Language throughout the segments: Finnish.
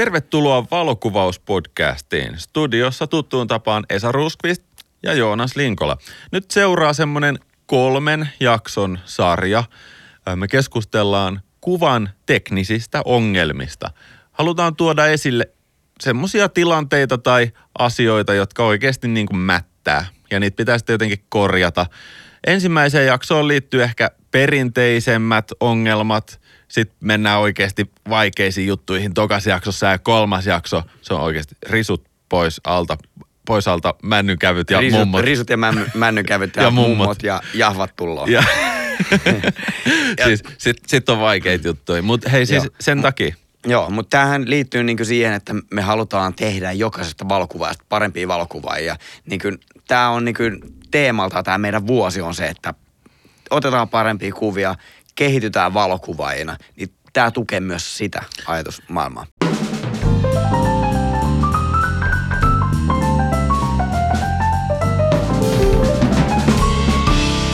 Tervetuloa valokuvauspodcastiin. Studiossa tuttuun tapaan Esa Ruskvist ja Joonas Linkola. Nyt seuraa semmoinen kolmen jakson sarja. Me keskustellaan kuvan teknisistä ongelmista. Halutaan tuoda esille semmoisia tilanteita tai asioita, jotka oikeasti niin kuin mättää ja niitä pitää sitten jotenkin korjata. Ensimmäiseen jaksoon liittyy ehkä perinteisemmät ongelmat, sitten mennään oikeasti vaikeisiin juttuihin tokas jaksossa ja kolmas jakso, se on oikeasti risut pois alta, pois alta männynkävyt ja risut, mummot. Risut ja männy, männynkävyt ja, Ja ja mummot. mummot ja jahvat tulloo. Ja, siis, sitten sit on vaikeita juttuja, mutta hei siis Joo. sen takia. Joo, mutta tämähän liittyy niinku siihen, että me halutaan tehdä jokaisesta valokuvaajasta parempia valokuvaajia. Niinku, tämä on niinku teemalta tämä meidän vuosi on se, että otetaan parempia kuvia, kehitytään valokuvaajina. Niin tämä tukee myös sitä ajatusmaailmaa.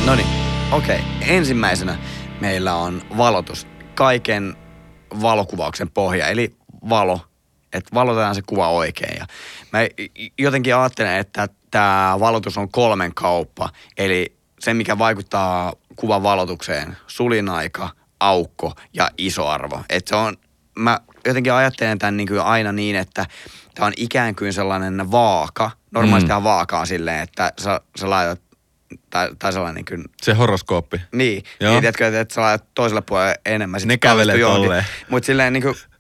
No niin, okei. Ensimmäisenä meillä on valotus. Kaiken valokuvauksen pohja, eli valo. Että valotetaan se kuva oikein. Ja mä jotenkin ajattelen, että tämä valotus on kolmen kauppa. Eli se, mikä vaikuttaa kuvan valotukseen, sulinaika, aukko ja isoarvo. Että se on, mä jotenkin ajattelen tämän niin kuin aina niin, että tämä on ikään kuin sellainen vaaka. Normaalisti mm. vaaka on silleen, että sä, sä laitat, tai, tai sellainen niin kuin Se horoskooppi. niin, Joo. niin tiedätkö, että, että sä laitat toiselle puolelle enemmän. Ne kävelee tolleen. Mut silleen niinku, äh,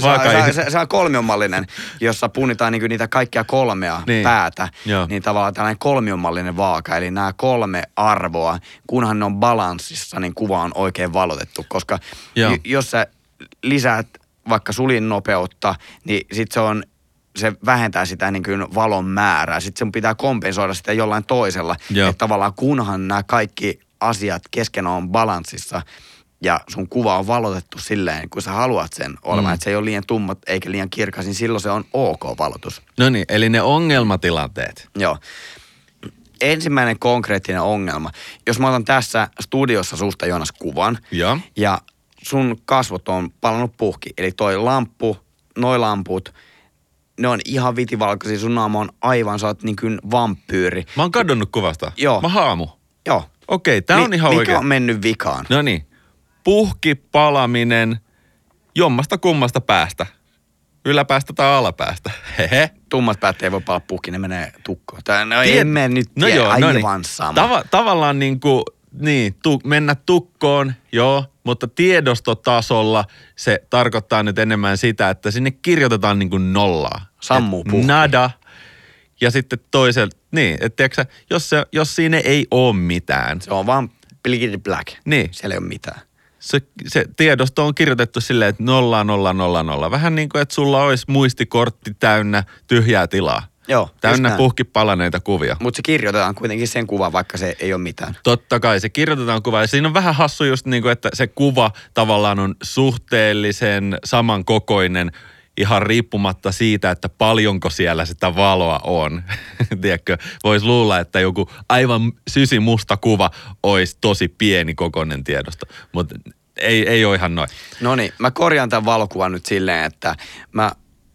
se, Vaaka- se, on kolmiomallinen, jossa punnitaan niinku niitä kaikkia kolmea Niin. päätä. Joo. Niin tavallaan tällainen kolmiomallinen vaaka. Eli nämä kolme arvoa, kunhan ne on balanssissa, niin kuva on oikein valotettu. Koska Joo. j- jos sä lisäät vaikka sulin nopeutta, niin sit se on se vähentää sitä niin kuin valon määrää. Sitten sen pitää kompensoida sitä jollain toisella. Joo. Että tavallaan kunhan nämä kaikki asiat keskenään on balanssissa ja sun kuva on valotettu silleen, kun sä haluat sen olemaan, Mm. että se ei ole liian tummat eikä liian kirkas, niin silloin se on ok valotus. No niin, eli ne ongelmatilanteet. Joo. Ensimmäinen konkreettinen ongelma. Jos mä otan tässä studiossa susta Joonas kuvan Joo. ja sun kasvot on palannut puhki, eli toi lamppu, noi lamput, ne on ihan vitivalkoisia, sun naama on aivan, sä oot niin kuin vampyyri. Mä oon kadonnut kuvasta. Joo. Mä haamu. Joo. Okei, tää on Mi- ihan mikä oikein. on mennyt vikaan? No niin. Puhki, palaminen, jommasta kummasta päästä. Yläpäästä tai alapäästä. Hehe. Tummat päät ei voi palaa puhki, ne menee tukkoon. Tää, no Tiet- ei mene nyt no joo, no aivan niin. sama. Tava, tavallaan niin kuin, niin, tu, mennä tukkoon, joo, mutta tiedostotasolla se tarkoittaa nyt enemmän sitä, että sinne kirjoitetaan niin kuin nollaa. Sammuu puhki. Nada. Ja sitten toisella, niin, että jos, se, jos siinä ei ole mitään, Se on vaan black. niin, Siellä ei ole mitään. Se, se tiedosto on kirjoitettu silleen, että nolla, nolla, nolla, nolla. Vähän niin kuin, että sulla olisi muistikortti täynnä tyhjää tilaa. Joo, Täynnä näin. puhki palaneita kuvia. Mutta se kirjoitetaan kuitenkin sen kuvan, vaikka se ei ole mitään. Totta kai, se kirjoitetaan kuva. Ja siinä on vähän hassu just niin kuin, että se kuva tavallaan on suhteellisen samankokoinen ihan riippumatta siitä, että paljonko siellä sitä valoa on. Tiedätkö, voisi luulla, että joku aivan sysimusta kuva olisi tosi pieni kokoinen tiedosto, mutta ei, ei ole ihan noin. No niin, mä korjaan tämän valokuvan nyt silleen, että mä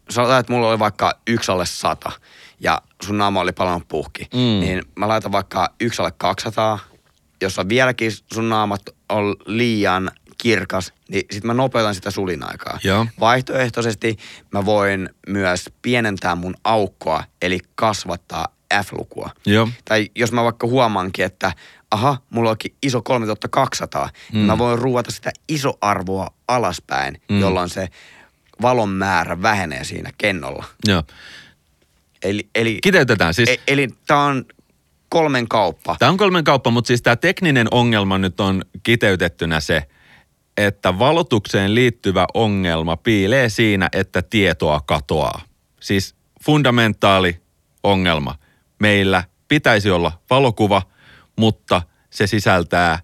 sanotaan, että mulla oli vaikka yksi alle sata ja sun naama oli palannut puhki. Mm. Niin mä laitan vaikka yksi alle 200, jossa vieläkin sun naamat on liian kirkas, niin sitten mä nopeutan sitä sulinaikaa. Joo. Vaihtoehtoisesti mä voin myös pienentää mun aukkoa, eli kasvattaa F-lukua. Joo. Tai jos mä vaikka huomaankin, että aha, mulla onkin iso 3200, mm. niin mä voin ruuata sitä isoarvoa alaspäin, Mm. mm. jolloin se valon määrä vähenee siinä kennolla. Joo. Eli, eli, Kiteytetään siis. e, eli tää on kolmen kauppa. Tämä on kolmen kauppa, mutta siis tämä tekninen ongelma nyt on kiteytettynä se, että valotukseen liittyvä ongelma piilee siinä, että tietoa katoaa. Siis fundamentaali ongelma. Meillä pitäisi olla valokuva, mutta se sisältää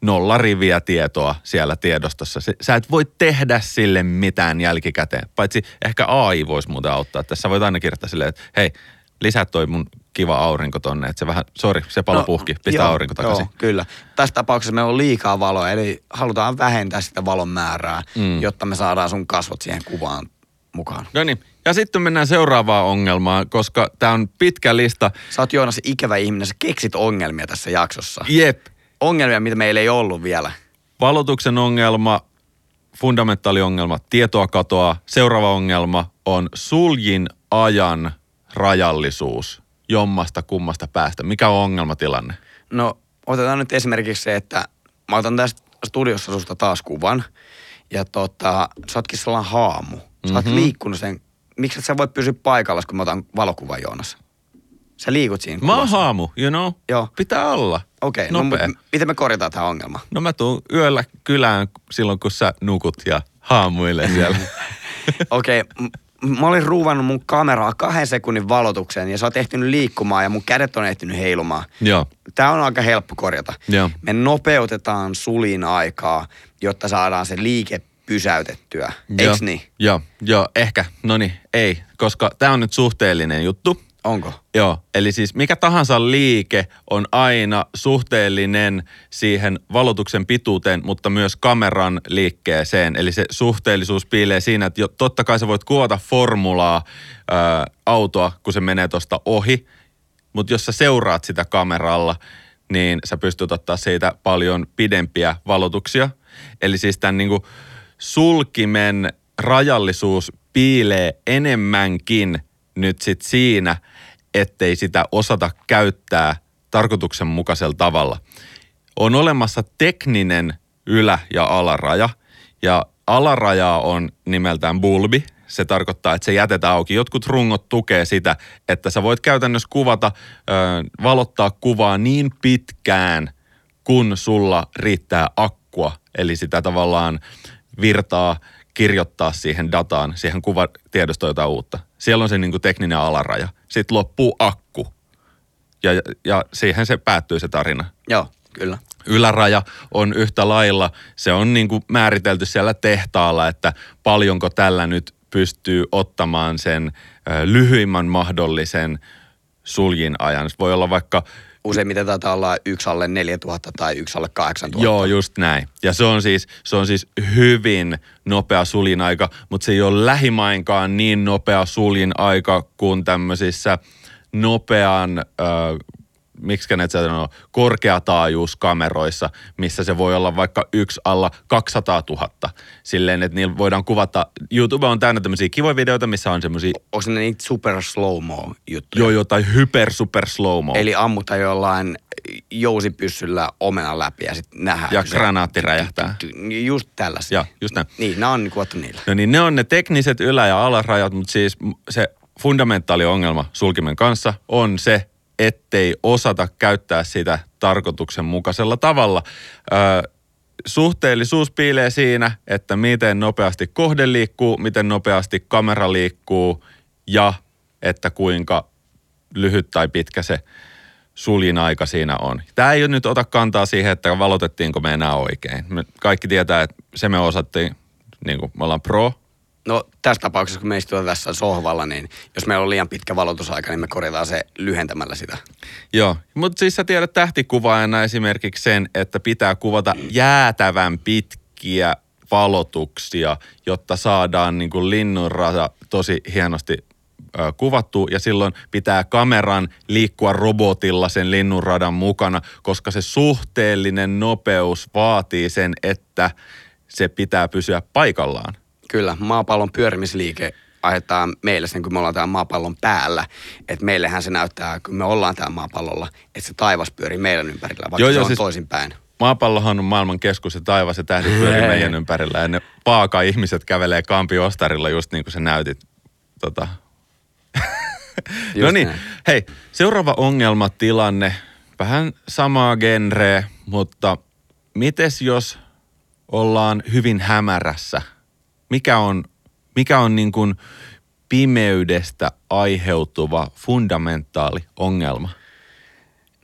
nolla riviä tietoa siellä tiedostossa. Sä et voi tehdä sille mitään jälkikäteen. Paitsi ehkä AI voisi muuten auttaa. Tässä voit aina kirjoittaa silleen, että hei, lisää toi mun kiva aurinko tonne. Että se vähän, sori, se palo no, puhki, pistä joo, aurinko takaisin. Joo, kyllä. Tässä tapauksessa me on liikaa valoa, eli halutaan vähentää sitä valon määrää, Mm. jotta me saadaan sun kasvot siihen kuvaan mukaan. No niin, ja sitten mennään seuraavaan ongelmaan, koska tämä on pitkä lista. Sä oot Joonas ikävä ihminen, sä keksit ongelmia tässä jaksossa. Jep, Ongelmia, mitä meillä ei ollut vielä. valotuksen ongelma, fundamentaaliongelma, tietoa katoaa. Seuraava ongelma on suljin ajan rajallisuus jommasta kummasta päästä. Mikä on ongelmatilanne? No otetaan nyt esimerkiksi se, että mä otan tästä studiossa susta taas kuvan. Ja tota, sä ootkin sellainen haamu. Sä mm-hmm. oot liikkunut sen. Miksi et sä voi pysyä paikalla, kun mä otan valokuvan Joonas? Sä liikut siinä Mä oon haamu, you know? Joo. Pitää olla. Okei, no, Nopea. mut miten me korjataan tämä ongelma? No mä tuun yöllä kylään silloin, kun sä nukut ja haamuilee siellä. Okei, m- mä olin ruuvannut mun kameraa kahden sekunnin valotukseen ja sä oot ehtinyt liikkumaan ja mun kädet on ehtinyt heilumaan. Joo. Tämä on aika helppo korjata. Joo. Me nopeutetaan sulin aikaa, jotta saadaan se liike pysäytettyä. Eiks niin? Joo, joo, ehkä. No niin, ei, koska tämä on nyt suhteellinen juttu. Onko? Joo, eli siis mikä tahansa liike on aina suhteellinen siihen valotuksen pituuteen, mutta myös kameran liikkeeseen. Eli se suhteellisuus piilee siinä, että jo, totta kai sä voit kuvata formulaa ää, autoa, kun se menee tuosta ohi, mutta jos sä seuraat sitä kameralla, niin sä pystyt ottaa siitä paljon pidempiä valotuksia. Eli siis tämän niinku sulkimen rajallisuus piilee enemmänkin nyt sit siinä, ettei sitä osata käyttää tarkoituksenmukaisella tavalla. On olemassa tekninen ylä- ja alaraja, ja alaraja on nimeltään bulbi. Se tarkoittaa, että se jätetään auki. Jotkut rungot tukee sitä, että sä voit käytännössä kuvata, ö, valottaa kuvaa niin pitkään, kun sulla riittää akkua. Eli sitä tavallaan virtaa kirjoittaa siihen dataan, siihen kuvatiedostoon jotain uutta. Siellä on se niin kuin tekninen alaraja. Sitten loppuu akku. Ja, ja siihen se päättyy se tarina. Joo, kyllä. Yläraja on yhtä lailla, se on niin kuin määritelty siellä tehtaalla, että paljonko tällä nyt pystyy ottamaan sen lyhyimmän mahdollisen suljin ajan. Se voi olla vaikka Useimmiten taitaa olla yksi alle 4000 tai yksi alle 8000. Joo, just näin. Ja se on siis, se on siis hyvin nopea suljin aika, mutta se ei ole lähimainkaan niin nopea suljin aika kuin tämmöisissä nopean, äh, miksi ne sanoo, korkeataajuuskameroissa, missä se voi olla vaikka yksi alla 200 000. Silleen, että niillä voidaan kuvata, YouTube on täynnä tämmöisiä kivoja videoita, missä on semmoisia, Onko ne niitä super slow-mo juttuja? joo jotain hyper super slow mo. Eli ammutaan jollain jousipyssyllä omenan läpi ja sitten nähdään. Ja se- granaatti räjähtää. Just tällaisia. Joo, just näin. Niin, nämä on kuvattu niillä. No niin, ne on ne tekniset ylä- ja alarajat, mutta siis se fundamentaali ongelma sulkimen kanssa on se, ettei osata käyttää sitä tarkoituksenmukaisella tavalla. Ö, suhteellisuus piilee siinä, että miten nopeasti kohde liikkuu, miten nopeasti kamera liikkuu ja että kuinka lyhyt tai pitkä se suljin aika siinä on. Tämä ei nyt ota kantaa siihen, että valotettiinko me enää oikein. Me kaikki tietää, että se me osattiin, niin kuin me ollaan pro, No tässä tapauksessa, kun me istutaan tässä sohvalla, niin jos meillä on liian pitkä valotusaika, niin me korjataan se lyhentämällä sitä. Joo, mutta siis sä tiedät tähtikuvaajana esimerkiksi sen, että pitää kuvata jäätävän pitkiä valotuksia, jotta saadaan niin kuin linnunrata tosi hienosti kuvattu ja silloin pitää kameran liikkua robotilla sen linnunradan mukana, koska se suhteellinen nopeus vaatii sen, että se pitää pysyä paikallaan. Kyllä, maapallon pyörimisliike aiheuttaa meille sen, kun me ollaan täällä maapallon päällä. Että meillehän se näyttää, kun me ollaan täällä maapallolla, että se taivas pyörii meidän ympärillä, vaikka Joo, se joo, on siis- toisinpäin. Maapallohan on maailman keskus ja taivas ja tähdit pyörii Hei. meidän ympärillä. Ja ne paaka-ihmiset kävelee Kampi-Ostarilla just niin kuin sä näytit. Tota. no niin, hei, seuraava ongelmatilanne. Vähän samaa genreä, mutta mites jos ollaan hyvin hämärässä? Mikä on, mikä on niin kuin pimeydestä aiheutuva fundamentaali ongelma?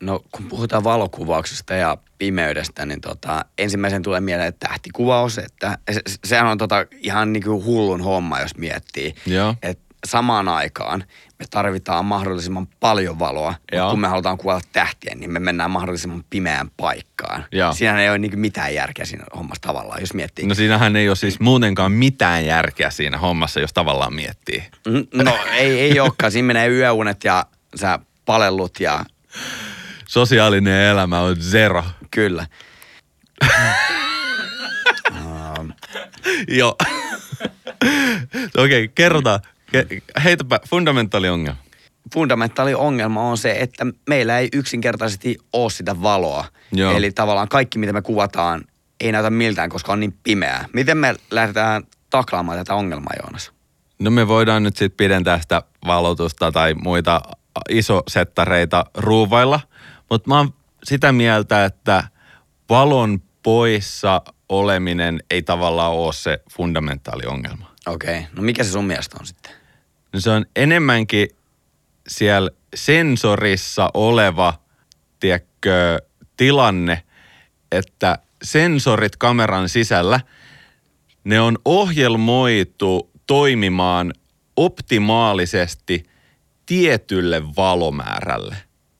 No kun puhutaan valokuvauksesta ja pimeydestä, niin tota, ensimmäisen tulee mieleen tähtikuvaus, että se, sehän on tota ihan niinku hullun homma, jos miettii. Joo. Et samaan aikaan me tarvitaan mahdollisimman paljon valoa, mutta kun me halutaan kuvata tähtiä, niin me mennään mahdollisimman pimeään paikkaan. Joo. Siinä ei ole niin mitään järkeä siinä hommassa tavallaan, jos miettii. No siinähän ei ole siis muutenkaan mitään järkeä siinä hommassa, jos tavallaan miettii. Mm, No ei, ei olekaan. Siinä menee yöunet ja sä palellut ja Sosiaalinen elämä on zero. kyllä. Joo. Okei, okay, kerrotaan. Heitäpä fundamentaali ongelma. Fundamentaali ongelma on se, että meillä ei yksinkertaisesti ole sitä valoa. Joo. Eli tavallaan kaikki, mitä me kuvataan, ei näytä miltään, koska on niin pimeää. Miten me lähdetään taklaamaan tätä ongelmaa, Joonas? No me voidaan nyt sitten pidentää sitä valotusta tai muita isosettareita ruuvailla, mutta mä oon sitä mieltä, että valon poissa oleminen ei tavallaan ole se fundamentaali ongelma. Okei, okay. no mikä se sun mielestä on sitten? No se on enemmänkin siellä sensorissa oleva, tiedätkö, tilanne, että sensorit kameran sisällä, ne on ohjelmoitu toimimaan optimaalisesti tietylle valomäärälle.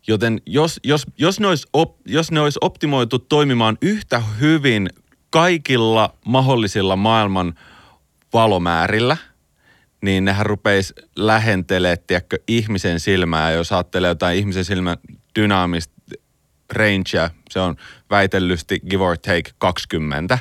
Joten jos, jos, jos, ne olisi op, jos ne olisi optimoitu toimimaan yhtä hyvin kaikilla mahdollisilla maailman valomäärillä, niin nehän rupeisi lähentelee, tiedätkö, ihmisen silmää. Jos ajattelee jotain ihmisen silmän dynaamista rangea, se on väitellysti give or take 20.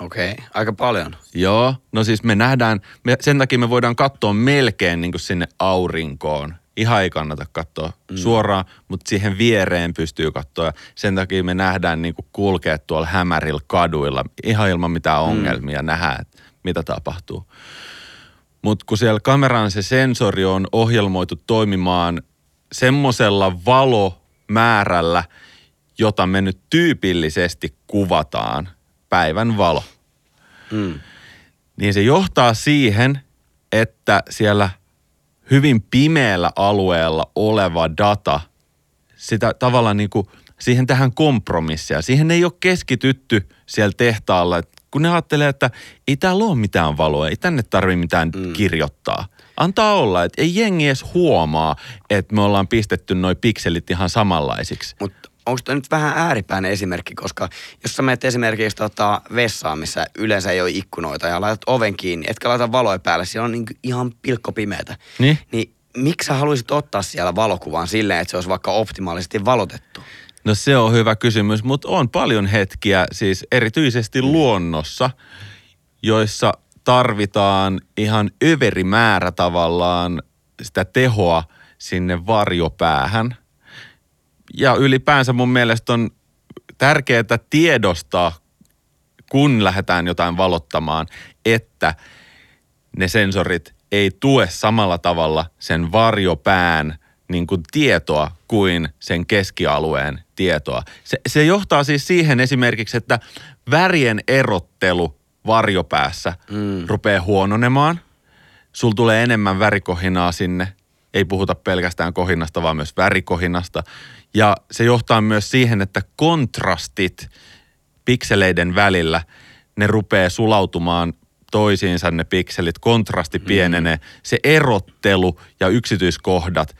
Okei, okay. aika paljon. Joo, no siis me nähdään, me, sen takia me voidaan katsoa melkein niin kuin sinne aurinkoon. Ihan ei kannata katsoa mm. suoraan, mutta siihen viereen pystyy katsoa. Ja sen takia me nähdään niin kuin kulkea tuolla hämärillä kaduilla ihan ilman mitään ongelmia mm. nähdään, että mitä tapahtuu. Mutta kun siellä kameran se sensori on ohjelmoitu toimimaan semmoisella valomäärällä, jota me nyt tyypillisesti kuvataan, päivän valo Mm. niin se johtaa siihen, että siellä hyvin pimeällä alueella oleva data, sitä tavallaan niin kuin, siihen tähän kompromissia. Siihen ei ole keskitytty siellä tehtaalla, Et kun ne ajattelee, että ei täällä ole mitään valoa, ei tänne tarvitse mitään mm. kirjoittaa. Antaa olla, että ei jengi edes huomaa, että me ollaan pistetty noi pikselit ihan samanlaisiksi. Mutta onko tämä nyt vähän ääripäinen esimerkki, koska jos sä menet esimerkiksi tota vessaan, missä yleensä ei ole ikkunoita ja laitat oven kiinni, etkä laita valoja päälle, siellä on niinku ihan pilkkopimeätä. Niin? Niin miksi sä haluaisit ottaa siellä valokuvan silleen, että se olisi vaikka optimaalisesti valotettu? No se on hyvä kysymys, mutta on paljon hetkiä, siis erityisesti luonnossa, joissa tarvitaan ihan överi määrä tavallaan sitä tehoa sinne varjopäähän. Ja ylipäänsä mun mielestä on tärkeää tiedostaa, kun lähdetään jotain valottamaan, että ne sensorit ei tue samalla tavalla sen varjopään niin kuin tietoa kuin sen keskialueen tietoa. Se, se johtaa siis siihen esimerkiksi, että värien erottelu varjopäässä mm. rupeaa huononemaan. Sul tulee enemmän värikohinaa sinne. Ei puhuta pelkästään kohinasta, vaan myös värikohinasta. Ja se johtaa myös siihen, että kontrastit pikseleiden välillä, ne rupeaa sulautumaan toisiinsa ne pikselit, kontrasti pienenee, mm. se erottelu ja yksityiskohdat,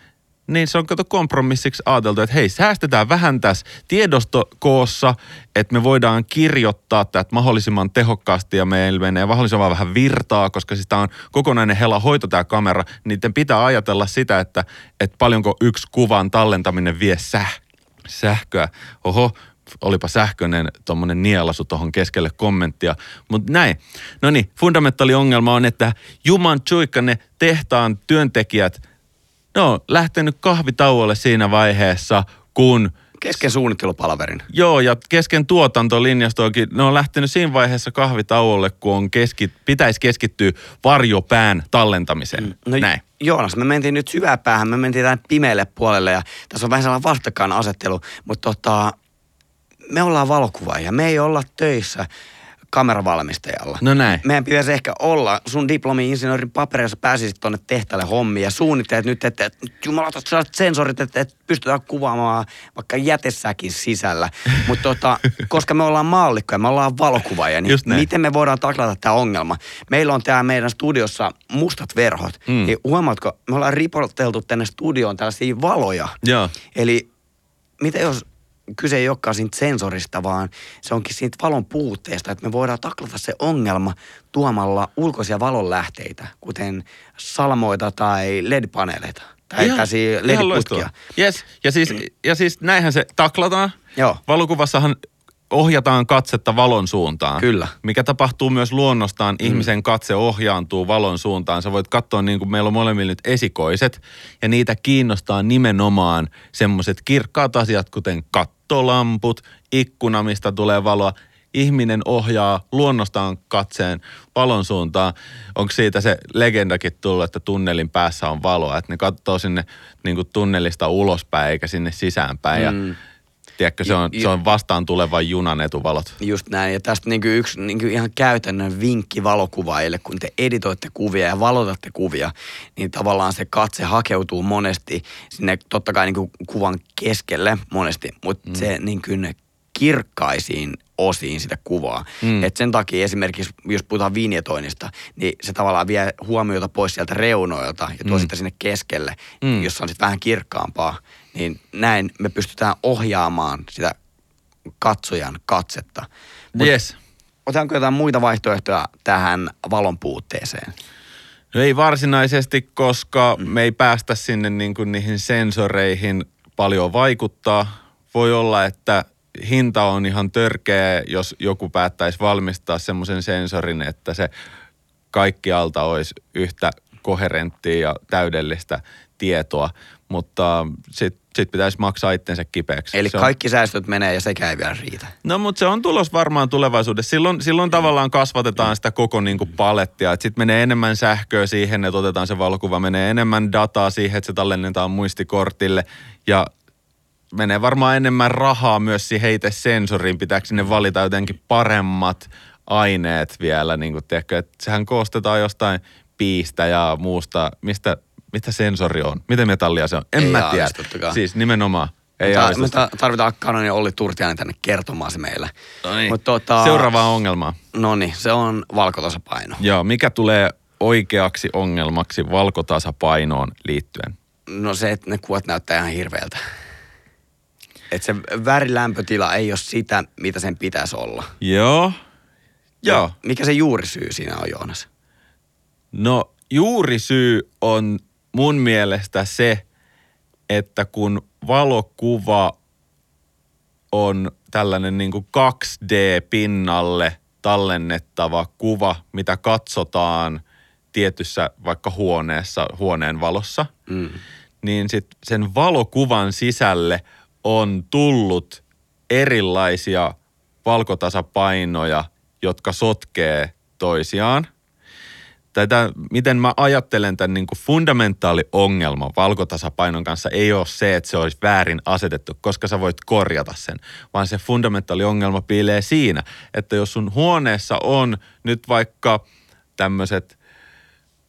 niin se on kato kompromissiksi ajateltu, että hei, säästetään vähän tässä tiedostokoossa, että me voidaan kirjoittaa tätä mahdollisimman tehokkaasti ja meillä menee mahdollisimman vähän virtaa, koska siis tämä on kokonainen hela hoito tämä kamera, niin pitää ajatella sitä, että, että paljonko yksi kuvan tallentaminen vie säh, sähköä. Oho, olipa sähköinen tuommoinen nielasu tuohon keskelle kommenttia. Mutta näin. No niin, fundamentaali ongelma on, että Juman Tsuikka, ne tehtaan työntekijät, ne on lähtenyt kahvitauolle siinä vaiheessa, kun Kesken suunnittelupalverin. Joo, ja kesken tuotantolinjastoakin, ne on lähtenyt siinä vaiheessa kahvitauolle, kun on keski, pitäisi keskittyä varjopään tallentamiseen. No, Näin. Joonas, me mentiin nyt syvään päähän, me mentiin tänne pimeälle puolelle ja tässä on vähän sellainen vastakkainasettelu, mutta tota, me ollaan valokuvaajia, me ei olla töissä kameravalmistajalla. No näin. Meidän pitäisi ehkä olla, sun diplomi-insinöörin papereissa pääsisit tonne tehtaalle hommiin ja suunnittelet nyt, että, että jumalauta, sellaiset sensorit, että, että pystytään kuvaamaan vaikka jätessäkin sisällä. Mutta tota, koska me ollaan maallikkoja, me ollaan valokuvaajia, niin miten me voidaan taklata tämä ongelma? Meillä on täällä meidän studiossa mustat verhot. Mm. Niin huomaatko, me ollaan ripoteltu tänne studioon tällaisia valoja. Joo. Eli mitä jos kyse ei olekaan siitä sensorista, vaan se onkin siitä valon puutteesta, että me voidaan taklata se ongelma tuomalla ulkoisia valonlähteitä, kuten salmoita tai LED-paneeleita tai Ihan- tällaisia ihan LED-putkia. Yes. Ja siis, ja siis näinhän se taklataan. Joo. Valokuvassahan ohjataan katsetta valon suuntaan. Kyllä. Mikä tapahtuu myös luonnostaan. Mm. Ihmisen katse ohjaantuu valon suuntaan. Sä voit katsoa, niin kuin meillä on molemmilla nyt esikoiset, ja niitä kiinnostaa nimenomaan semmoiset kirkkaat asiat, kuten kattolamput, ikkuna, mistä tulee valoa. Ihminen ohjaa luonnostaan katseen valon suuntaan. Onko siitä se legendakin tullut, että tunnelin päässä on valoa, että ne katsoo sinne niin kuin tunnelista ulospäin eikä sinne sisäänpäin. Ja Mm. Tiedätkö, se on, Ju- se on vastaan tulevan junan etuvalot. Just näin. Ja tästä niinku yksi niinku ihan käytännön vinkki valokuvaajille, kun te editoitte kuvia ja valotatte kuvia, niin tavallaan se katse hakeutuu monesti sinne totta kai niinku kuvan keskelle monesti, mutta mm. se niinku ne kirkkaisiin osiin sitä kuvaa. Mm. Et sen takia esimerkiksi, jos puhutaan vinjetoinnista, niin se tavallaan vie huomiota pois sieltä reunoilta ja tuo Mm. sitä sinne keskelle, mm. jossa on sitten vähän kirkkaampaa. Niin näin me pystytään ohjaamaan sitä katsojan katsetta. Mut Yes. Otanko jotain muita vaihtoehtoja tähän valon puutteeseen? No ei varsinaisesti, koska mm. me ei päästä sinne niin kuin niihin sensoreihin paljon vaikuttaa. Voi olla, että hinta on ihan törkeä, jos joku päättäisi valmistaa semmoisen sensorin, että se kaikkialta olisi yhtä koherenttia ja täydellistä tietoa, mutta sitten sit pitäisi maksaa itsensä kipeäksi. Eli Se on- kaikki säästöt menee ja sekään ei vielä riitä. No mutta se on tulos varmaan tulevaisuudessa. Silloin, silloin tavallaan kasvatetaan sitä koko niin kuin palettia. Sitten menee enemmän sähköä siihen, että otetaan se valokuva. Menee enemmän dataa siihen, että se tallennetaan muistikortille. Ja menee varmaan enemmän rahaa myös siihen itse sensoriin. Pitääkö sinne valita jotenkin paremmat aineet vielä, niin kuin tiedätkö, että sehän koostetaan jostain piistä ja muusta. Mistä, mitä sensori on? Miten metallia se on? En Ei mä tiedä. aavistuttakaan. Siis nimenomaan. Ei ta- me ta- tarvitaan Kanon ja Olli Turtiainen tänne kertomaan se meille. No niin. Mut tota, Seuraava ongelma. No niin, se on valkotasapaino. Joo, mikä tulee oikeaksi ongelmaksi valkotasapainoon liittyen? No se, että ne kuvat näyttää ihan hirveältä. Että se värilämpötila ei ole sitä, mitä sen pitäisi olla. Joo. Joo. Mikä se juurisyy siinä on, Joonas? No juuri syy on mun mielestä se, että kun valokuva on tällainen niin kuin 2D-pinnalle tallennettava kuva, mitä katsotaan tietyssä vaikka huoneessa, huoneen valossa, Mm. niin sit sen valokuvan sisälle on tullut erilaisia valkotasapainoja, jotka sotkee toisiaan. Tätä, miten mä ajattelen tämän niin kuin fundamentaali ongelma valkotasapainon kanssa ei ole se, että se olisi väärin asetettu, koska sä voit korjata sen, vaan se fundamentaali ongelma piilee siinä, että jos sun huoneessa on nyt vaikka tämmöiset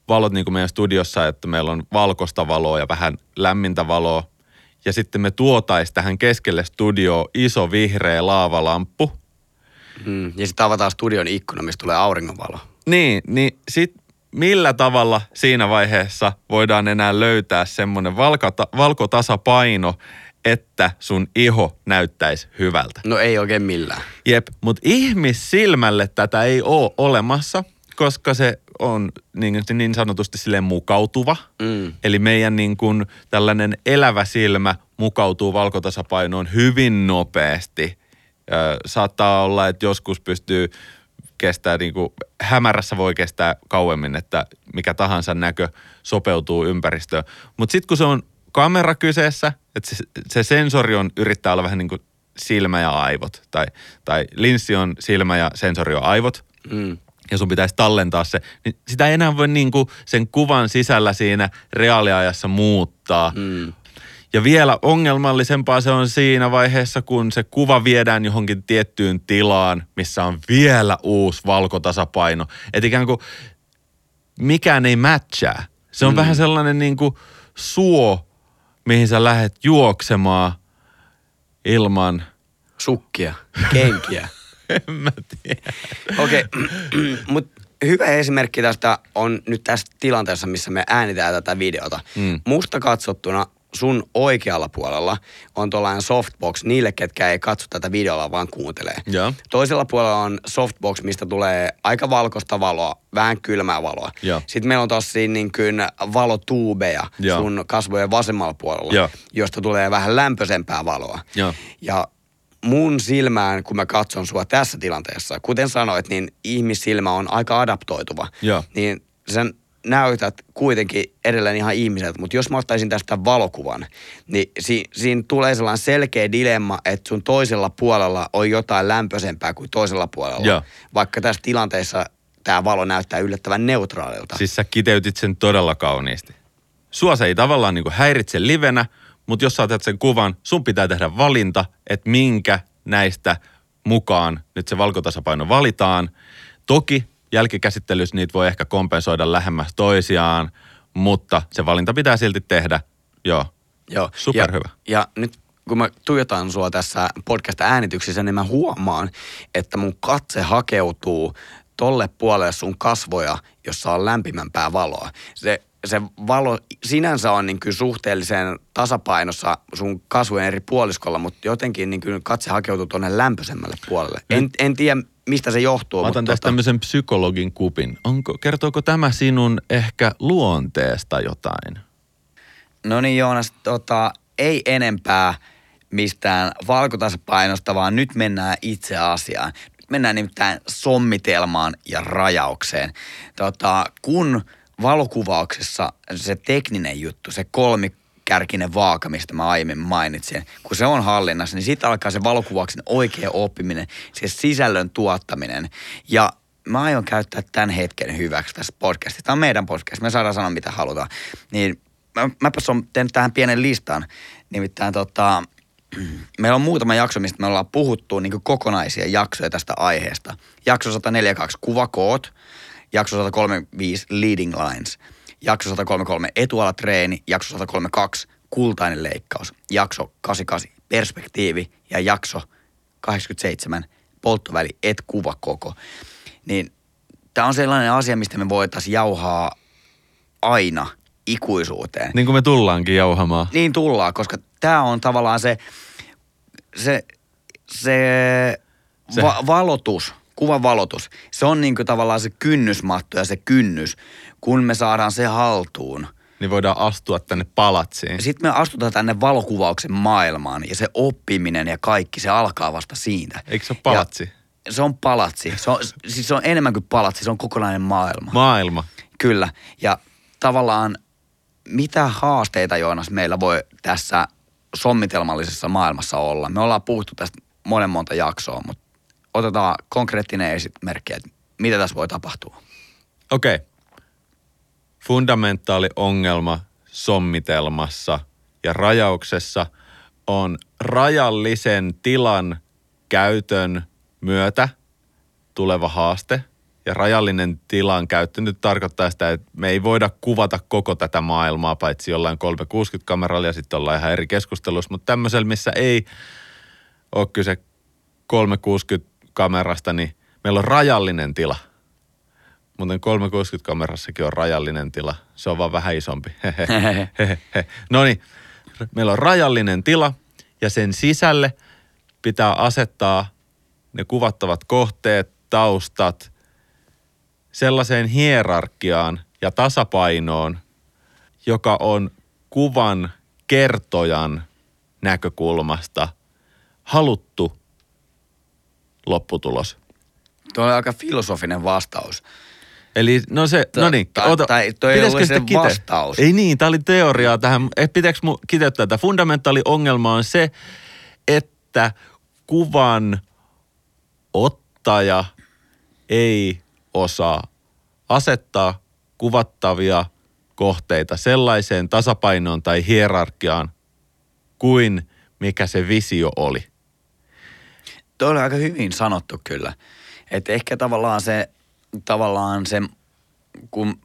valot niin kuin meidän studiossa, että meillä on valkoista valoa ja vähän lämmintä valoa. Ja sitten me tuotais tähän keskelle studioon iso vihreä laavalamppu. Mm. Ja sitten avataan studion ikkuna, mistä tulee auringonvalo. Niin, niin sit millä tavalla siinä vaiheessa voidaan enää löytää semmoinen valkota, valkotasapaino, että sun iho näyttäisi hyvältä. No ei oikein millään. Jep, mutta ihmissilmälle tätä ei ole olemassa, koska se on niin, niin sanotusti silleen mukautuva. Mm. Eli meidän niin kuin tällainen elävä silmä mukautuu valkotasapainoon hyvin nopeasti. Ö, saattaa olla, että joskus pystyy kestää, niin kuin, hämärässä voi kestää kauemmin, että mikä tahansa näkö sopeutuu ympäristöön. Mutta sitten kun se on kamera kyseessä, että se, se sensori on, yrittää olla vähän niin kuin silmä ja aivot. Tai, tai linssi on silmä ja sensori on aivot Mm. ja sun pitäisi tallentaa se, niin sitä ei enää voi niinku sen kuvan sisällä siinä reaaliajassa muuttaa. Mm. Ja vielä ongelmallisempaa se on siinä vaiheessa, kun se kuva viedään johonkin tiettyyn tilaan, missä on vielä uusi valkotasapaino. Et ikään kuin mikään ei matchaa. Se on mm. vähän sellainen niin kuin suo, mihin sä lähdet juoksemaan ilman... Sukkia, kenkiä. en mä tiedä. Okei, okay. mutta hyvä esimerkki tästä on nyt tässä tilanteessa, missä me äänitään tätä videota. Mm. Musta katsottuna sun oikealla puolella on tuollainen softbox niille, ketkä ei katso tätä videolla, vaan kuuntelee. Ja. Toisella puolella on softbox, mistä tulee aika valkoista valoa, vähän kylmää valoa. Ja. Sitten meillä on tossa siinä niin kuin valotuubeja Ja. sun kasvojen vasemmalla puolella, Ja. josta tulee vähän lämpöisempää valoa. Ja. Ja mun silmään, kun mä katson sua tässä tilanteessa, kuten sanoit, niin ihmissilmä on aika adaptoituva. Joo. Niin sen näytät kuitenkin edelleen ihan ihmiseltä, mutta jos mä ottaisin tästä valokuvan, niin si- siinä tulee sellainen selkeä dilemma, että sun toisella puolella on jotain lämpöisempää kuin toisella puolella. Joo. Vaikka tässä tilanteessa tämä valo näyttää yllättävän neutraalilta. Siis sä kiteytit sen todella kauniisti. Sua se ei tavallaan niin häiritse livenä, mutta jos sä otat sen kuvan, sun pitää tehdä valinta, että minkä näistä mukaan nyt se valkotasapaino valitaan. Toki jälkikäsittelyssä niitä voi ehkä kompensoida lähemmäs toisiaan, mutta se valinta pitää silti tehdä. Joo, Joo. Superhyvä. Ja, ja nyt kun mä tuijotan sua tässä podcast-äänityksessä, niin mä huomaan, että mun katse hakeutuu tolle puolelle sun kasvoja, jossa on lämpimämpää valoa. Se, se valo sinänsä on niin kuin suhteellisen tasapainossa sun kasvojen eri puoliskolla, mutta jotenkin niin kuin katse hakeutuu tuonne lämpöisemmälle puolelle. En, en tiedä, mistä se johtuu. Mä otan tästä tämmöisen psykologin kupin. Onko, kertooko tämä sinun ehkä luonteesta jotain? No niin Joonas, tota, ei enempää mistään valkotasapainosta, vaan nyt mennään itse asiaan. Nyt mennään nimittäin sommitelmaan ja rajaukseen. Tota, kun valokuvauksessa se tekninen juttu, se kolmikärkinen vaaka, mistä mä aiemmin mainitsin, kun se on hallinnassa, niin sitten alkaa se valokuvauksen oikea oppiminen, se sisällön tuottaminen. Ja mä aion käyttää tämän hetken hyväksi tässä podcastissa. Tämä on meidän podcast, me saadaan sanoa mitä halutaan. Niin mä, mäpäs on tehnyt tähän pienen listan. Nimittäin tota, meillä on muutama jakso, mistä me ollaan puhuttu niin kokonaisia jaksoja tästä aiheesta. Jakso 142 kuvakoot, jakso 135 leading lines, jakso 133 etualatreeni, jakso 132 kultainen leikkaus, jakso 88 perspektiivi ja jakso 87 polttoväli et kuvakoko. Niin tämä on sellainen asia, mistä me voitaisiin jauhaa aina ikuisuuteen. Niin kuin me tullaankin jauhamaan. Niin tullaan, koska tämä on tavallaan se, se, se, Se- Va- valotus, kuvan valotus. Se on niinku tavallaan se kynnysmatto ja se kynnys, kun me saadaan se haltuun. Niin voidaan astua tänne palatsiin. Sitten me astutaan tänne valokuvauksen maailmaan ja se oppiminen ja kaikki, se alkaa vasta siitä. Eikö se ole palatsi? Ja se on palatsi. Se on, siis se on enemmän kuin palatsi, se on kokonainen maailma. Maailma. Kyllä. Ja tavallaan mitä haasteita, Joonas, meillä voi tässä sommitelmallisessa maailmassa olla? Me ollaan puhuttu tästä monen monta jaksoa, mutta otetaan konkreettinen esimerkki, että mitä tässä voi tapahtua. Okei. Okay. Fundamentaali ongelma sommitelmassa ja rajauksessa on rajallisen tilan käytön myötä tuleva haaste. Ja rajallinen tilan käyttö nyt tarkoittaa sitä, että me ei voida kuvata koko tätä maailmaa, paitsi jollain 360-kameralla ja sitten ollaan ihan eri keskustelussa. Mutta tämmöisellä, missä ei ole kyse 360-kamerasta, niin meillä on rajallinen tila – Muuten 360-kamerassakin on rajallinen tila. Se on vaan vähän isompi. no niin, meillä on rajallinen tila ja sen sisälle pitää asettaa ne kuvattavat kohteet, taustat sellaiseen hierarkiaan ja tasapainoon, joka on kuvan kertojan näkökulmasta haluttu lopputulos. Tuo on aika filosofinen vastaus. Eli no se, Ta- no niin, tai- ota, tai toi ei pitäisikö sitä se kite- vastaus. Ei niin, tämä oli teoriaa tähän. Eh, Pitääkö mu kiteyttää tätä? Fundamentaali ongelma on se, että kuvan ottaja ei osaa asettaa kuvattavia kohteita sellaiseen tasapainoon tai hierarkiaan, kuin mikä se visio oli. Tuo oli aika hyvin sanottu kyllä. Että ehkä tavallaan se, tavallaan se, kun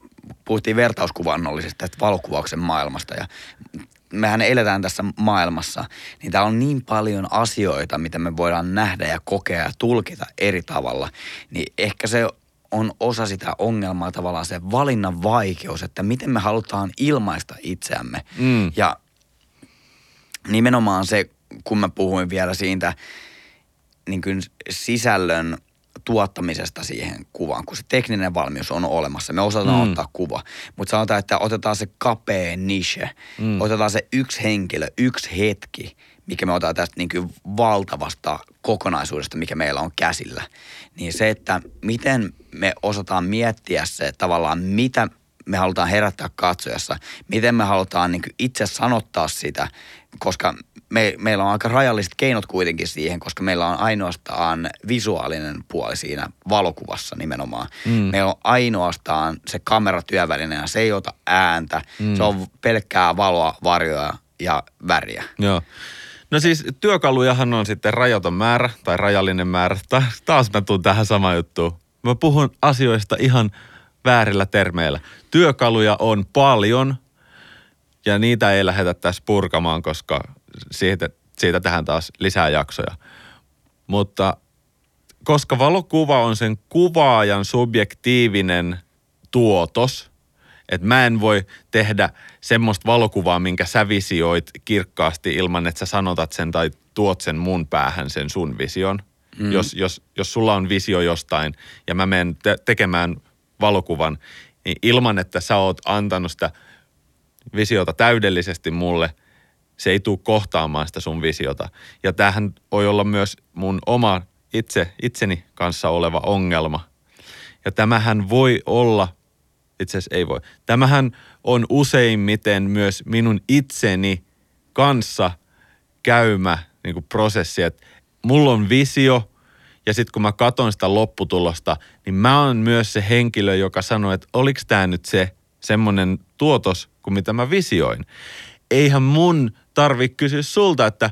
puhuttiin vertauskuvannollisesta tästä valokuvauksen maailmasta ja mehän eletään tässä maailmassa, niin täällä on niin paljon asioita, mitä me voidaan nähdä ja kokea ja tulkita eri tavalla. Niin ehkä se on osa sitä ongelmaa tavallaan se valinnan vaikeus, että miten me halutaan ilmaista itseämme. Mm. Ja nimenomaan se, kun mä puhuin vielä siitä niin kuin sisällön tuottamisesta siihen kuvaan, kun se tekninen valmius on olemassa. Me osataan mm. ottaa kuva. Mutta sanotaan, että otetaan se kapea niche, mm. otetaan se yksi henkilö, yksi hetki, mikä me otetaan tästä niin kuin valtavasta kokonaisuudesta, mikä meillä on käsillä. Niin se, että miten me osataan miettiä se tavallaan, mitä me halutaan herättää katsojassa, miten me halutaan niin itse sanottaa sitä, koska me, meillä on aika rajalliset keinot kuitenkin siihen, koska meillä on ainoastaan visuaalinen puoli siinä valokuvassa nimenomaan. Mm. Meillä on ainoastaan se kameratyöväline se ei ota ääntä, mm. se on pelkkää valoa, varjoa ja väriä. Joo. No siis työkalujahan on sitten rajaton määrä tai rajallinen määrä. Taas mä tuun tähän sama juttuun. Mä puhun asioista ihan väärillä termeillä. Työkaluja on paljon ja niitä ei lähdetä tässä purkamaan, koska siitä, siitä tähän taas lisää jaksoja. Mutta koska valokuva on sen kuvaajan subjektiivinen tuotos, että mä en voi tehdä semmoista valokuvaa, minkä sä visioit kirkkaasti ilman, että sä sanotat sen tai tuot sen mun päähän sen sun vision. Mm. Jos, jos, jos sulla on visio jostain ja mä menen te- tekemään valokuvan, niin ilman, että sä oot antanut sitä visiota täydellisesti mulle, se ei tule kohtaamaan sitä sun visiota. Ja tämähän voi olla myös mun oma itse, itseni kanssa oleva ongelma. Ja tämähän voi olla, itse asiassa ei voi, tämähän on useimmiten myös minun itseni kanssa käymä niin prosessi, että mulla on visio – ja sitten kun mä katon sitä lopputulosta, niin mä oon myös se henkilö, joka sanoo, että oliko tämä nyt se semmoinen tuotos kuin mitä mä visioin. Eihän mun tarvi kysyä sulta, että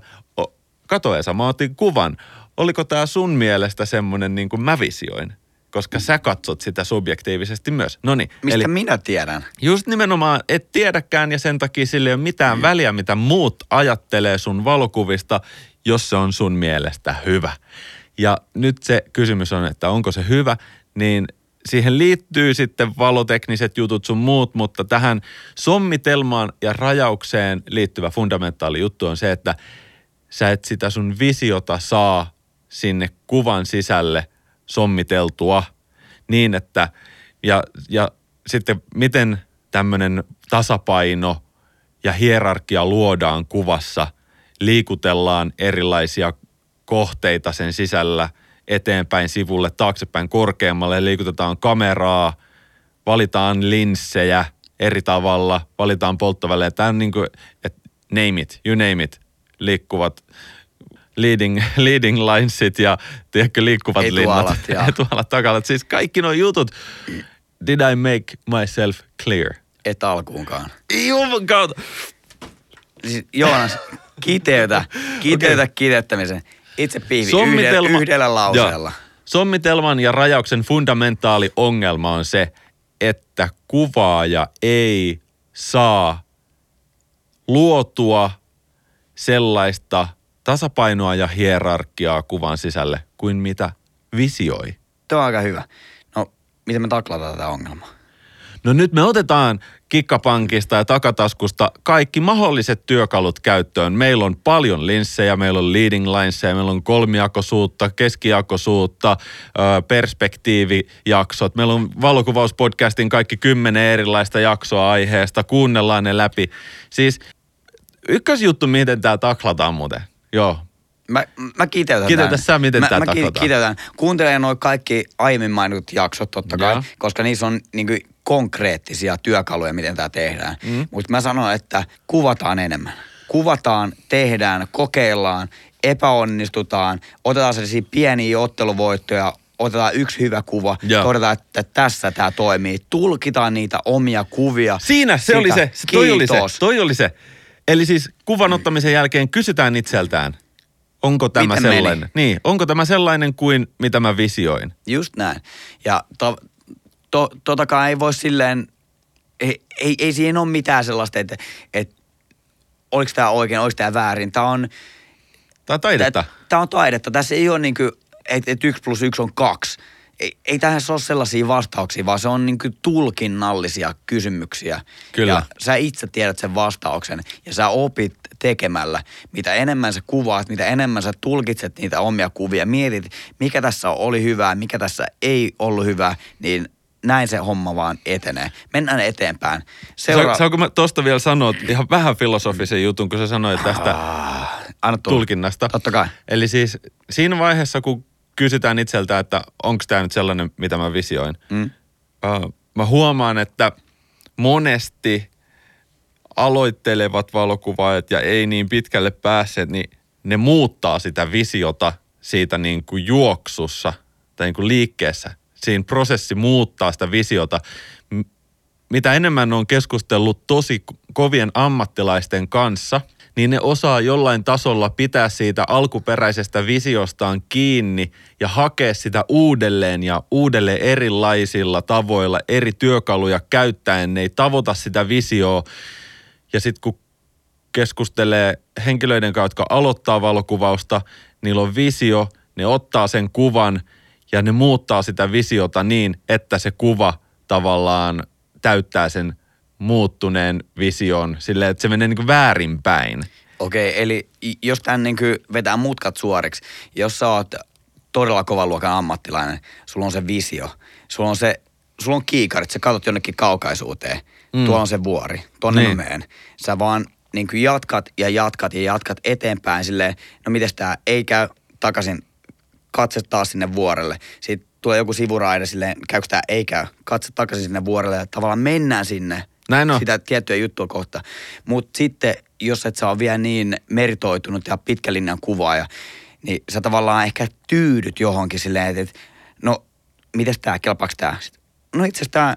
kato Esa, mä otin kuvan. Oliko tämä sun mielestä semmoinen niin kuin mä visioin? koska sä katsot sitä subjektiivisesti myös. Noniin, Mistä eli minä tiedän? Just nimenomaan et tiedäkään ja sen takia sillä ei ole mitään väliä, mitä muut ajattelee sun valokuvista, jos se on sun mielestä hyvä. Ja nyt se kysymys on, että onko se hyvä, niin siihen liittyy sitten valotekniset jutut sun muut, mutta tähän sommitelmaan ja rajaukseen liittyvä fundamentaali juttu on se, että sä et sitä sun visiota saa sinne kuvan sisälle sommiteltua niin, että ja, ja sitten miten tämmöinen tasapaino ja hierarkia luodaan kuvassa, liikutellaan erilaisia kohteita sen sisällä eteenpäin, sivulle, taaksepäin, korkeammalle, liikutetaan kameraa, valitaan linssejä eri tavalla, valitaan polttovälejä. Tämä on niin kuin, että name it, you name it, liikkuvat leading, leading linesit ja tiedätkö, liikkuvat Etualat, linnat. Etualat, takalat. Siis kaikki nuo jutut. Did I make myself clear? Et alkuunkaan. Jumakaan. Siis Joonas, kiteytä, kiteytä okay. kiteyttämisen. Itse piivi Sommitelma, yhdellä, yhdellä lauseella. Joo. Sommitelman ja rajauksen fundamentaali ongelma on se, että kuvaaja ei saa luotua sellaista tasapainoa ja hierarkiaa kuvan sisälle kuin mitä visioi. Tuo on aika hyvä. No, miten me taklataan tätä ongelmaa? No nyt me otetaan kikkapankista ja takataskusta kaikki mahdolliset työkalut käyttöön. Meillä on paljon linssejä, meillä on leading linesseja, meillä on kolmijakoisuutta, keskijakoisuutta, perspektiivijaksot. Meillä on valokuvauspodcastin kaikki kymmenen erilaista jaksoa aiheesta. Kuunnellaan ne läpi. Siis ykkösjuttu, miten tämä taklataan muuten. Joo, Mä, mä kiteytän Kiteytä tämän. sä, miten tämä taklataan. Mä kiteytän. Kuuntelen noin kaikki aiemmin mainitut jaksot totta kai, ja. koska niissä on niin kuin, konkreettisia työkaluja, miten tämä tehdään. Mm. Mutta mä sanon, että kuvataan enemmän. Kuvataan, tehdään, kokeillaan, epäonnistutaan, otetaan sellaisia pieniä otteluvoittoja, otetaan yksi hyvä kuva, Joo. todetaan, että tässä tämä toimii. Tulkitaan niitä omia kuvia. Siinä se Sitä. oli se, toi oli se, toi oli se. Eli siis kuvan ottamisen jälkeen kysytään itseltään, onko tämä Miten meni? sellainen? Niin, onko tämä sellainen kuin mitä mä visioin? Just näin. Ja to, to, totakaan ei voi silleen, ei, ei, ei siinä ole mitään sellaista, että, että oliko tämä oikein, oliko tämä väärin. Tämä on, Tai taidetta. Tämä on taidetta. Tässä ei ole niin kuin, että, että yksi plus yksi on kaksi. Ei, ei tässä ole sellaisia vastauksia, vaan se on niin kuin tulkinnallisia kysymyksiä. Kyllä. Ja sä itse tiedät sen vastauksen ja sä opit tekemällä. Mitä enemmän sä kuvaat, mitä enemmän sä tulkitset niitä omia kuvia, mietit, mikä tässä oli hyvää, mikä tässä ei ollut hyvää, niin näin se homma vaan etenee. Mennään eteenpäin. Seura- Sa- saanko mä tosta vielä sanoa ihan vähän filosofisen jutun, kun sä sanoit tästä Anna tulla. tulkinnasta? Totta kai. Eli siis siinä vaiheessa, kun kysytään itseltä, että onko tämä nyt sellainen, mitä mä visioin, Mm. uh, mä huomaan, että monesti aloittelevat valokuvaajat ja ei niin pitkälle päässeet, niin ne muuttaa sitä visiota siitä niin kuin juoksussa tai niin kuin liikkeessä. Siinä prosessi muuttaa sitä visiota. Mitä enemmän on keskustellut tosi ko- kovien ammattilaisten kanssa, niin ne osaa jollain tasolla pitää siitä alkuperäisestä visiostaan kiinni ja hakea sitä uudelleen ja uudelleen erilaisilla tavoilla, eri työkaluja käyttäen. Ne ei tavoita sitä visioa ja sitten kun keskustelee henkilöiden kanssa, jotka aloittaa valokuvausta, niillä on visio, ne ottaa sen kuvan ja ne muuttaa sitä visiota niin, että se kuva tavallaan täyttää sen muuttuneen vision silleen, että se menee niin kuin väärinpäin. Okei, eli i- jos tämän niin vetää mutkat suoriksi, jos sä oot todella kovan luokan ammattilainen, sulla on se visio, sulla on se, sulla on kiikarit, sä katsot jonnekin kaukaisuuteen, Mm. tuolla on se vuori, tonne Niin. meen. Sä vaan niin jatkat ja jatkat ja jatkat eteenpäin silleen, no mites tää ei käy takaisin, katse taas sinne vuorelle. Sitten tulee joku sivuraide silleen, käykö tää ei käy, katse takaisin sinne vuorelle ja tavallaan mennään sinne Näin on. sitä tiettyä juttua kohta. Mutta sitten, jos et sä ole vielä niin meritoitunut ja pitkälinjan kuvaaja, niin sä tavallaan ehkä tyydyt johonkin silleen, että, no, mites tää, kelpaaks tää? Sitten, no itse asiassa tää,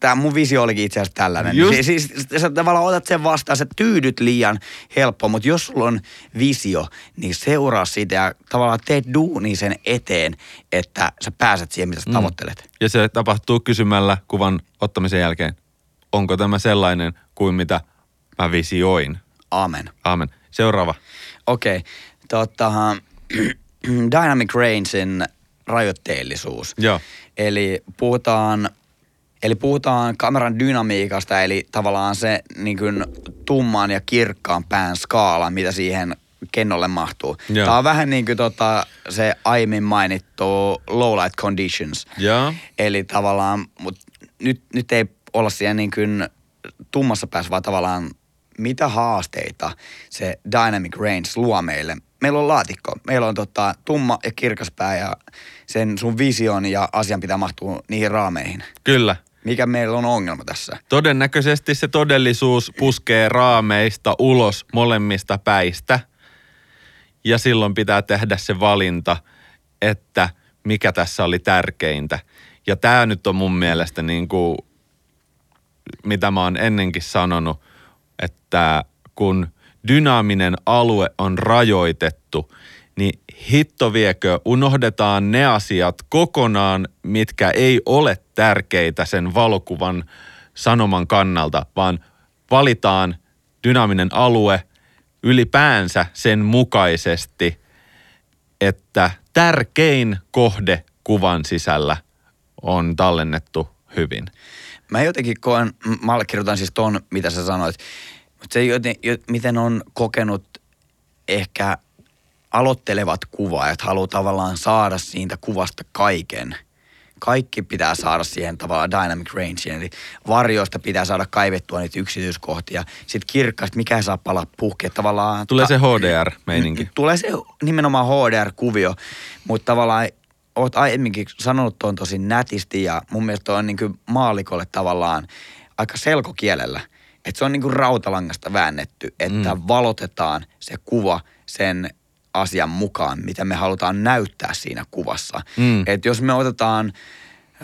tää mun visio olikin itse asiassa tällainen. Just. Siis, siis sä tavallaan otat sen vastaan, sä tyydyt liian helppo, mutta jos sulla on visio, niin seuraa siitä ja tavallaan teet duuni sen eteen, että sä pääset siihen, mitä sä Mm. tavoittelet. Ja se tapahtuu kysymällä kuvan ottamisen jälkeen, onko tämä sellainen kuin mitä mä visioin. Amen. Aamen. Seuraava. Okei, okay. tota, Dynamic Rangein rajoitteellisuus. Joo. Eli puhutaan, eli puhutaan kameran dynamiikasta, eli tavallaan se niin kuin tumman ja kirkkaan pään skaala, mitä siihen kennolle mahtuu. Joo. Tämä on vähän niin kuin tota, se aiemmin mainittu low light conditions. Joo. Eli tavallaan, mut nyt, nyt ei olla siellä niin kuin tummassa päässä, vaan tavallaan mitä haasteita se Dynamic Range luo meille. Meillä on laatikko, meillä on tota, tumma ja kirkas pää ja sen sun vision ja asian pitää mahtua niihin raameihin. Kyllä. Mikä meillä on ongelma tässä? Todennäköisesti se todellisuus puskee raameista ulos molemmista päistä. Ja silloin pitää tehdä se valinta, että mikä tässä oli tärkeintä. Ja tämä nyt on mun mielestä niin kuin, mitä mä oon ennenkin sanonut, että kun dynaaminen alue on rajoitettu, niin hitto viekö, unohdetaan ne asiat kokonaan, mitkä ei ole tärkeitä sen valokuvan sanoman kannalta, vaan valitaan dynaaminen alue ylipäänsä sen mukaisesti, että tärkein kohde kuvan sisällä on tallennettu hyvin. Mä jotenkin koen, mä allekirjoitan siis ton, mitä sä sanoit, mutta se joten, jo, miten on kokenut ehkä aloittelevat kuvaajat haluaa tavallaan saada siitä kuvasta kaiken. Kaikki pitää saada siihen tavallaan dynamic rangeen, eli varjoista pitää saada kaivettua niitä yksityiskohtia. Sitten kirkkaasti, mikä ei saa palaa puhkea tavallaan. Tulee ta- se HDR-meininki. Tulee se nimenomaan HDR-kuvio, mutta tavallaan oot aiemminkin sanonut tuon tosi nätisti ja mun mielestä on niin kuin maalikolle tavallaan aika selkokielellä. Että se on niin kuin rautalangasta väännetty, että mm. valotetaan se kuva sen asian mukaan, mitä me halutaan näyttää siinä kuvassa. Mm. Että jos me otetaan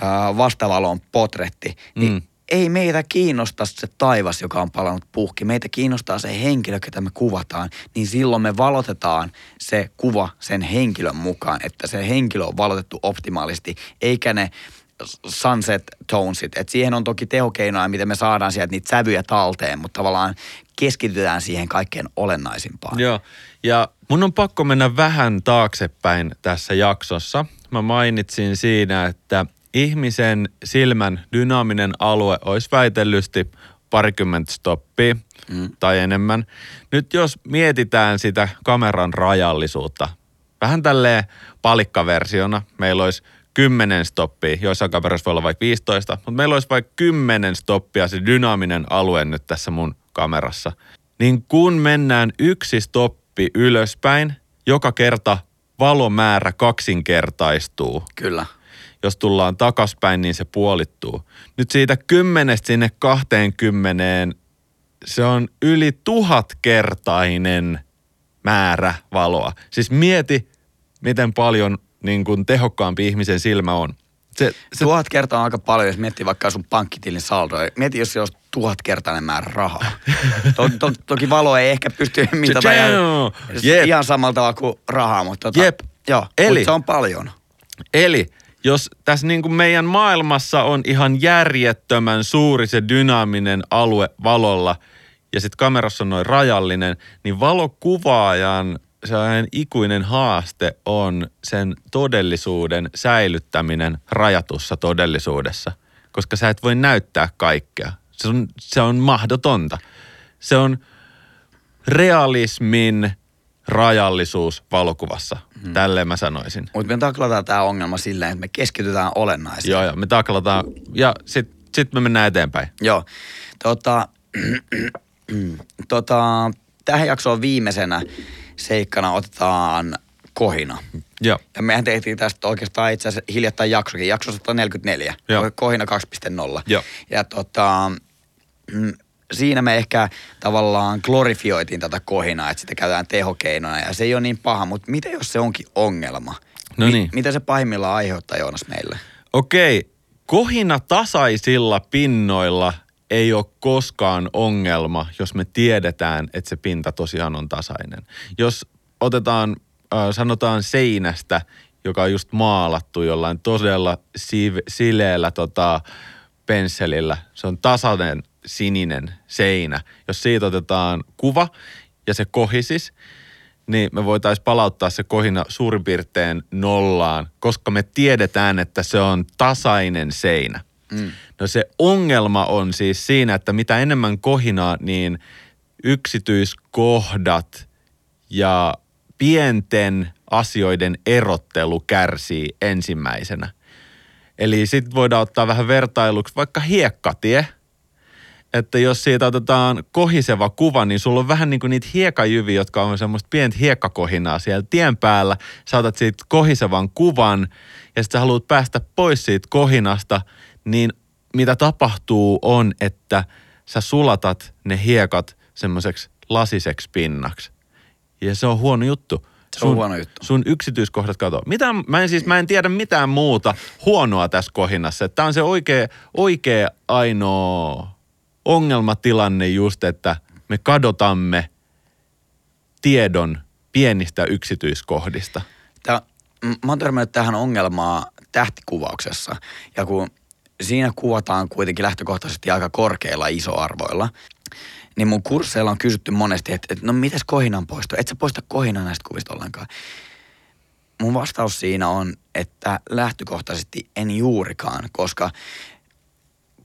äh, vastavalon potretti, niin Mm. ei meitä kiinnosta se taivas, joka on palannut puhki. Meitä kiinnostaa se henkilö, ketä me kuvataan. Niin silloin me valotetaan se kuva sen henkilön mukaan, että se henkilö on valotettu optimaalisesti, eikä ne sunset tonesit. Et siihen on toki tehokeinoja, miten me saadaan sieltä niitä sävyjä talteen, mutta tavallaan keskitytään siihen kaikkein olennaisimpaan. Joo, ja mun on pakko mennä vähän taaksepäin tässä jaksossa. Mä mainitsin siinä, että ihmisen silmän dynaaminen alue olisi väitellysti parikymmentä stoppia mm. tai enemmän. Nyt jos mietitään sitä kameran rajallisuutta, vähän tälleen palikkaversiona, meillä olisi 10 stoppia, joissain kameroissa voi olla vaikka 15, mutta meillä olisi vaikka 10 stoppia se dynaaminen alue nyt tässä mun kamerassa. Niin kun mennään yksi stoppi ylöspäin, joka kerta valomäärä kaksinkertaistuu. Kyllä. Jos tullaan takaspäin, niin se puolittuu. Nyt siitä kymmenestä sinne 20 se on yli tuhatkertainen määrä valoa. Siis mieti, miten paljon niin kuin tehokkaampi ihmisen silmä on. Se, se... Tuhat kertaa on aika paljon, jos miettii vaikka sun pankkitilin saldoa. Mieti, jos se olisi tuhatkertainen määrä rahaa. to, to, toki valo ei ehkä pysty mitata ihan, ihan samalla tavalla kuin rahaa, mutta tota, Jep. Joo, Eli, mutta se on paljon. Eli jos tässä niin kuin meidän maailmassa on ihan järjettömän suuri se dynaaminen alue valolla ja sitten kamerassa on noin rajallinen, niin valokuvaajan sellainen ikuinen haaste on sen todellisuuden säilyttäminen rajatussa todellisuudessa, koska sä et voi näyttää kaikkea. Se on, se on mahdotonta. Se on realismin rajallisuus valokuvassa. Hmm. Tälleen mä sanoisin. Mutta me taklataan tämä ongelma silleen, että me keskitytään olennaiseen. Joo, joo, me taklataan ja sitten sit me mennään eteenpäin. Joo. Tota, tota, tähän jaksoon viimeisenä seikkana otetaan kohina. Joo. Ja mehän tehtiin tästä oikeastaan itse asiassa hiljattain jaksokin, jakso 144, Joo. kohina 2.0. Joo. Ja tota, mm, siinä me ehkä tavallaan glorifioitiin tätä kohinaa, että sitä käytetään tehokeinoina ja se ei ole niin paha, mutta mitä jos se onkin ongelma? No niin. Mi- mitä se pahimmillaan aiheuttaa Joonas meille? Okei, kohina tasaisilla pinnoilla ei ole koskaan ongelma, jos me tiedetään, että se pinta tosiaan on tasainen. Jos otetaan, äh, sanotaan seinästä, joka on just maalattu jollain todella siv- sileellä tota, pensselillä, se on tasainen sininen seinä. Jos siitä otetaan kuva ja se kohisis, niin me voitaisiin palauttaa se kohina suurin piirtein nollaan, koska me tiedetään, että se on tasainen seinä. Mm. No se ongelma on siis siinä, että mitä enemmän kohinaa, niin yksityiskohdat ja pienten asioiden erottelu kärsii ensimmäisenä. Eli sitten voidaan ottaa vähän vertailuksi vaikka hiekkatie – että jos siitä otetaan kohiseva kuva, niin sulla on vähän niin kuin niitä hiekajyviä, jotka on semmoista pientä hiekkakohinaa siellä tien päällä. Saatat siitä kohisevan kuvan ja sitten sä haluat päästä pois siitä kohinasta, niin mitä tapahtuu on, että sä sulatat ne hiekat semmoiseksi lasiseksi pinnaksi. Ja se on huono juttu. Se on sun, huono juttu. Sun yksityiskohdat katoaa. Mitä, mä, en siis, mä en tiedä mitään muuta huonoa tässä kohinassa. Tämä on se oikea, oikea ainoa ongelmatilanne just, että me kadotamme tiedon pienistä yksityiskohdista. Tämä, mä oon törmännyt tähän ongelmaan tähtikuvauksessa. Ja kun siinä kuvataan kuitenkin lähtökohtaisesti aika korkeilla isoarvoilla, niin mun kursseilla on kysytty monesti, että, että no mitäs kohinan poisto? Et sä poista kohinan näistä kuvista ollenkaan. Mun vastaus siinä on, että lähtökohtaisesti en juurikaan, koska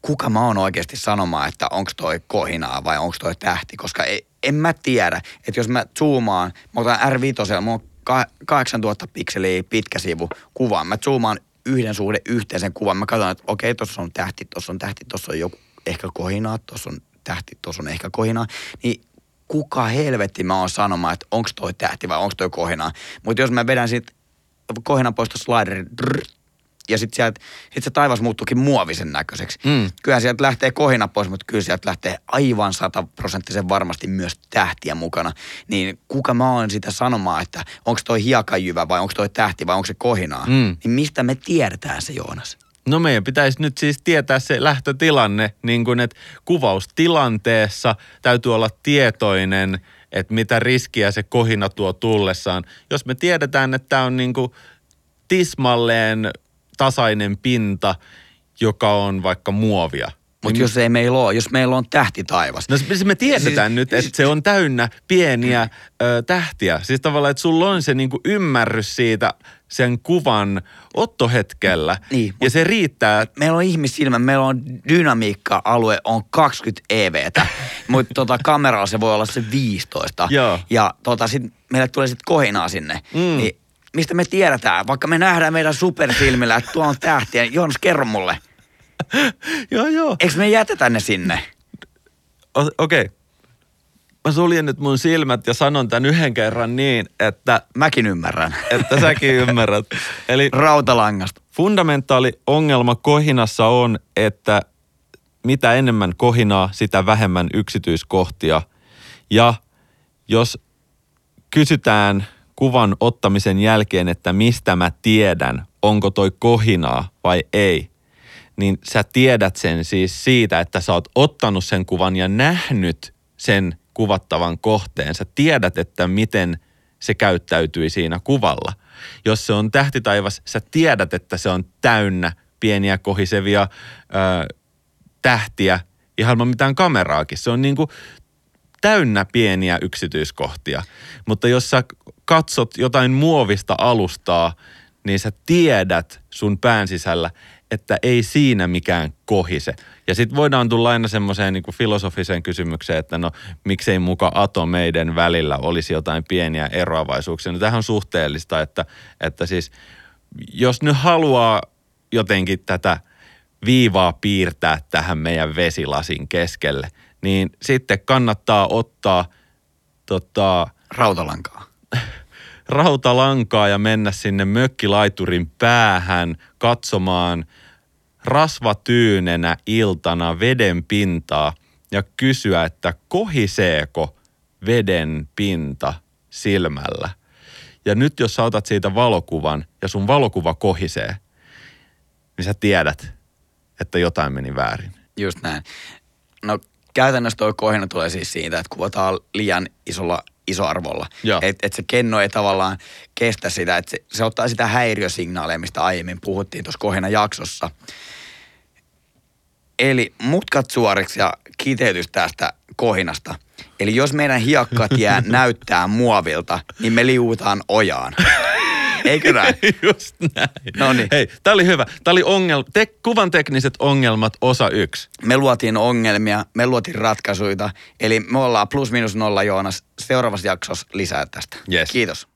kuka mä oon oikeasti sanomaan, että onko toi kohinaa vai onko toi tähti, koska ei, en mä tiedä, että jos mä zoomaan, mä otan R5, mulla on 8000 pikseliä pitkä sivu kuvaan, mä zoomaan yhden suhde yhteisen kuvan. Mä katson, että okei, tuossa on tähti, tuossa on tähti, tuossa on joku ehkä kohinaa, tuossa on tähti, tuossa on ehkä kohinaa. Niin kuka helvetti mä oon sanomaan, että onko toi tähti vai onko toi kohinaa. Mutta jos mä vedän siitä kohinan pois sliderin, ja sitten sieltä, sit se taivas muuttuukin muovisen näköiseksi. Mm. Kyllä sieltä lähtee kohina pois, mutta kyllä sieltä lähtee aivan sataprosenttisen varmasti myös tähtiä mukana. Niin kuka mä oon sitä sanomaan, että onko toi hiekajyvä vai onko toi tähti vai onko se kohinaa? Mm. Niin mistä me tiedetään se, Joonas? No meidän pitäisi nyt siis tietää se lähtötilanne, niin kuin että kuvaustilanteessa täytyy olla tietoinen, että mitä riskiä se kohina tuo tullessaan. Jos me tiedetään, että tämä on niin kuin tismalleen tasainen pinta, joka on vaikka muovia. Mutta niin jos ei meillä ole, jos meillä on tähti taivas. No siis me tiedetään siis, nyt, että se on täynnä pieniä ö, tähtiä. Siis tavallaan, että sulla on se niinku ymmärrys siitä sen kuvan ottohetkellä. Niin, ja se riittää. Meillä on ihmissilmä, meillä on dynamiikka-alue on 20 EVtä, mutta tota, kameralla se voi olla se 15. Joo. Ja tota, sit meille tulee sitten kohinaa sinne. Mm. Niin mistä me tiedetään, vaikka me nähdään meidän superfilmillä, että tuo on tähtiä, Joonas, kerro mulle. joo, joo. Eikö me jätetä ne sinne? Okei. Okay. Mä suljen nyt mun silmät ja sanon tämän yhden kerran niin, että, Mäkin ymmärrän. että säkin ymmärrät. Eli Rautalangasta. fundamentaali ongelma kohinassa on, että mitä enemmän kohinaa, sitä vähemmän yksityiskohtia. Ja jos kysytään kuvan ottamisen jälkeen, että mistä mä tiedän, onko toi kohinaa vai ei, niin sä tiedät sen siis siitä, että sä oot ottanut sen kuvan ja nähnyt sen kuvattavan kohteen. Sä tiedät, että miten se käyttäytyi siinä kuvalla. Jos se on tähtitaivas, sä tiedät, että se on täynnä pieniä kohisevia ö, tähtiä ilman mitään kameraakin. Se on niin kuin täynnä pieniä yksityiskohtia. Mutta jos sä katsot jotain muovista alustaa, niin sä tiedät sun pään sisällä, että ei siinä mikään kohise. Ja sitten voidaan tulla aina semmoiseen niin filosofiseen kysymykseen, että no miksei muka atomeiden välillä olisi jotain pieniä eroavaisuuksia. No tähän on suhteellista, että, että siis jos nyt haluaa jotenkin tätä viivaa piirtää tähän meidän vesilasin keskelle, niin sitten kannattaa ottaa tota, Rautalankaa. Rautalankaa ja mennä sinne mökkilaiturin päähän katsomaan rasvatyynenä iltana veden pintaa ja kysyä, että kohiseeko veden pinta silmällä. Ja nyt jos sä otat siitä valokuvan ja sun valokuva kohisee, niin sä tiedät, että jotain meni väärin. Just näin. No käytännössä toi kohina tulee siis siitä, että kuvataan liian isolla isoarvolla. Että et se kenno ei tavallaan kestä sitä, että se, se ottaa sitä häiriösignaaleja, mistä aiemmin puhuttiin tuossa kohina jaksossa. Eli mutkat suoriksi ja kiteytys tästä kohinasta. Eli jos meidän hiekkat jää näyttää muovilta, niin me liuutaan ojaan. Eikö näin? Just näin. Noniin. Hei, tää oli hyvä. Tää oli ongel- te- kuvan tekniset ongelmat osa yksi. Me luotiin ongelmia, me luotiin ratkaisuja. Eli me ollaan plus minus nolla Joonas. Seuraavassa jaksossa lisää tästä. Yes. Kiitos.